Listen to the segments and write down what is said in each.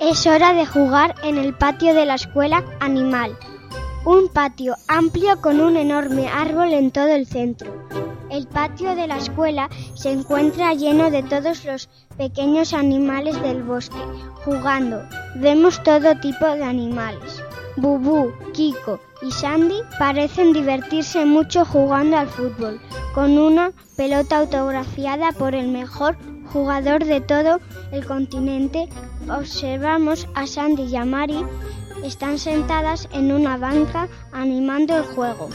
Es hora de jugar en el patio de la escuela animal. Un patio amplio con un enorme árbol en todo el centro. El patio de la escuela se encuentra lleno de todos los pequeños animales del bosque, jugando. Vemos todo tipo de animales. Bubú, Kiko y Sandy parecen divertirse mucho jugando al fútbol, con una pelota autografiada por el mejor jugador de todo el continente. Observamos a Sandy y a Mari están sentadas en una banca animando el juego.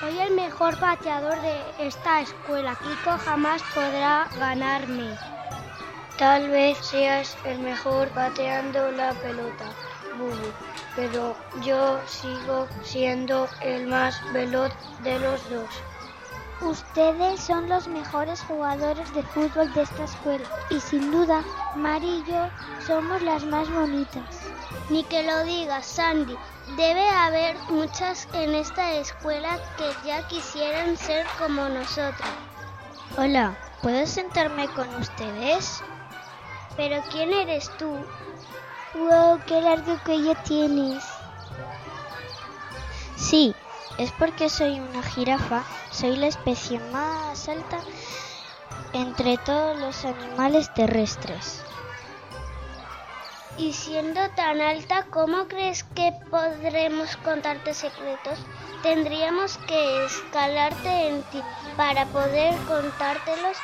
Soy el mejor pateador de esta escuela. Kiko jamás podrá ganarme. Tal vez seas el mejor pateando la pelota, Bubu, pero yo sigo siendo el más veloz de los dos. Ustedes son los mejores jugadores de fútbol de esta escuela y sin duda Mari y yo somos las más bonitas. Ni que lo digas, Sandy. Debe haber muchas en esta escuela que ya quisieran ser como nosotros. Hola, ¿puedo sentarme con ustedes? ¿Pero quién eres tú? ¡Wow! ¡Qué largo cuello tienes! Sí, es porque soy una jirafa, soy la especie más alta entre todos los animales terrestres. Y siendo tan alta, ¿cómo crees que podremos contarte secretos? Tendríamos que escalarte en ti para poder contártelos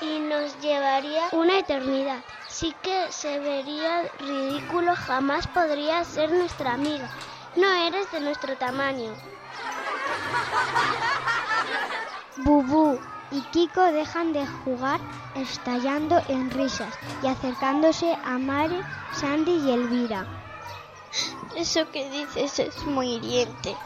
y nos llevaría una eternidad. Sí que se vería ridículo, jamás podría ser nuestra amiga. No eres de nuestro tamaño. Bubú y Kiko dejan de jugar estallando en risas y acercándose a Mari, Sandy y Elvira. Eso que dices es muy hiriente.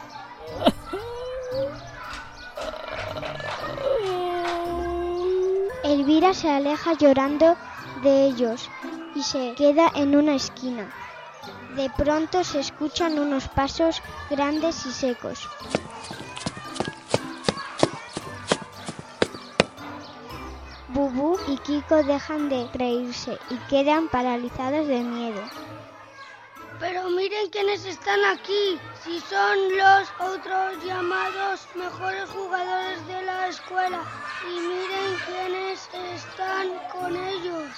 Elvira se aleja llorando de ellos y se queda en una esquina. De pronto se escuchan unos pasos grandes y secos. Bubú y Kiko dejan de reírse y quedan paralizados de miedo. Pero miren quiénes están aquí. Si son los otros llamados mejores jugadores de la escuela. Y miren quiénes están con ellos.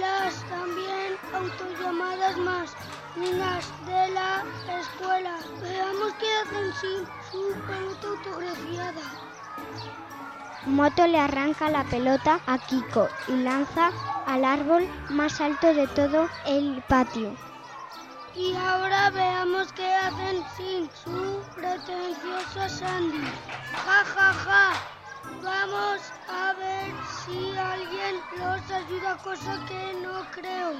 Las también autollamadas más niñas de la escuela. Veamos qué hacen sin su pelota autografiada. Moto le arranca la pelota a Kiko y lanza al árbol más alto de todo el patio. Y ahora veamos qué hacen sin su pretenciosa Sandy. Ja, ja, ja. Vamos a ver si alguien los ayuda, cosa que no creo.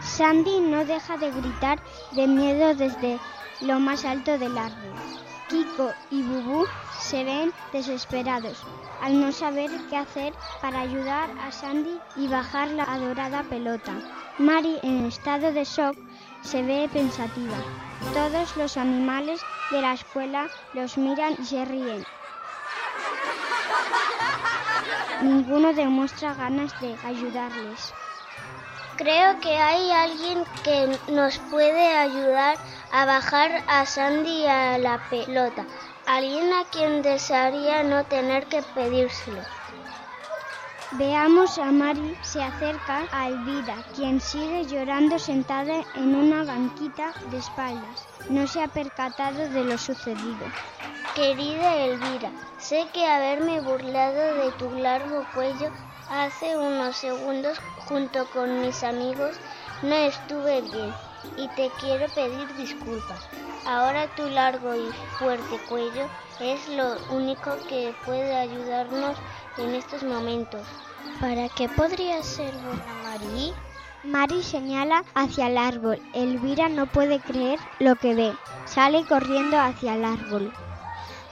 Sandy no deja de gritar de miedo desde lo más alto del árbol. Kiko y Bubú se ven desesperados al no saber qué hacer para ayudar a Sandy y bajar la adorada pelota. Mari, en estado de shock, se ve pensativa. Todos los animales de la escuela los miran y se ríen. Ninguno demuestra ganas de ayudarles. Creo que hay alguien que nos puede ayudar a bajar a Sandy a la pelota. Alguien a quien desearía no tener que pedírselo. Veamos a Mari se acerca a Elvira, quien sigue llorando sentada en una banquita de espaldas. No se ha percatado de lo sucedido. Querida Elvira, sé que haberme burlado de tu largo cuello hace unos segundos junto con mis amigos no estuve bien y te quiero pedir disculpas. Ahora tu largo y fuerte cuello es lo único que puede ayudarnos en estos momentos. ¿Para qué podría ser buena Mari? Mari señala hacia el árbol. Elvira no puede creer lo que ve. Sale corriendo hacia el árbol.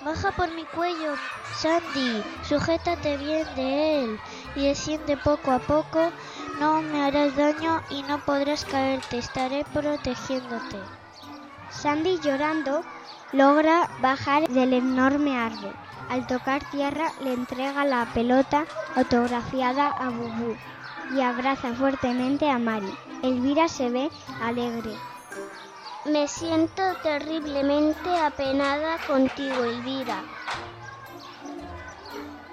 Baja por mi cuello, Sandy. Sujétate bien de él y desciende poco a poco. No me harás daño y no podrás caerte. Estaré protegiéndote. Sandy llorando logra bajar del enorme árbol. Al tocar tierra le entrega la pelota autografiada a Bubú y abraza fuertemente a Mari. Elvira se ve alegre. Me siento terriblemente apenada contigo, Elvira.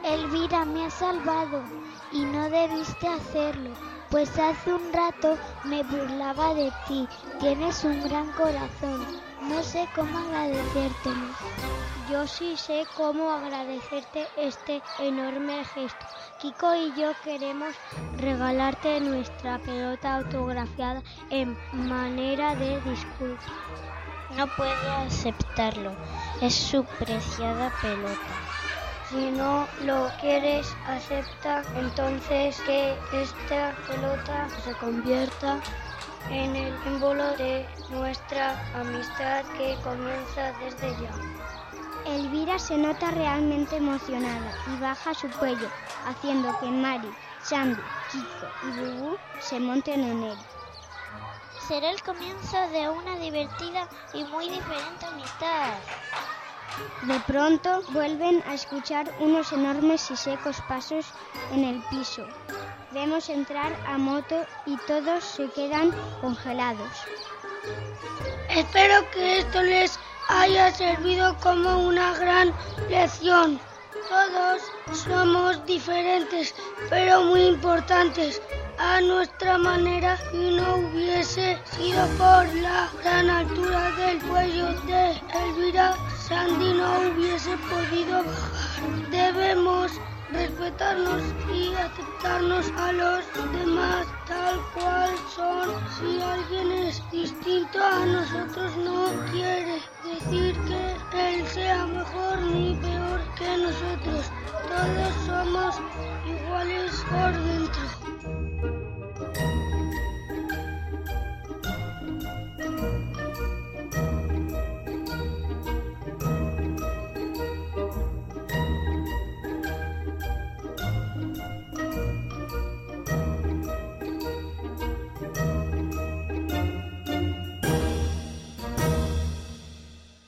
Elvira, me has salvado y no debiste hacerlo, pues hace un rato me burlaba de ti. Tienes un gran corazón. No sé cómo agradecértelo. Yo sí sé cómo agradecerte este enorme gesto. Kiko y yo queremos regalarte nuestra pelota autografiada en manera de disculpa. No puedo aceptarlo. Es su preciada pelota. Si no lo quieres aceptar, entonces que esta pelota se convierta en el símbolo de nuestra amistad que comienza desde ya. Elvira se nota realmente emocionada y baja su cuello, haciendo que Mari, Sandy, Kiko y Bubu se monten en él. Será el comienzo de una divertida y muy diferente amistad. De pronto vuelven a escuchar unos enormes y secos pasos en el piso. Vemos entrar a Moto y todos se quedan congelados. Espero que esto les haya servido como una gran lección. Todos somos diferentes, pero muy importantes a nuestra manera y no hubiese sido por la gran altura del cuello de Elvira, Sandy no hubiese podido bajar. Debemos respetarnos y aceptarnos a los demás tal cual son. Si alguien es distinto a nosotros no quiere decir que él sea mejor ni peor que nosotros. Todos somos iguales por dentro.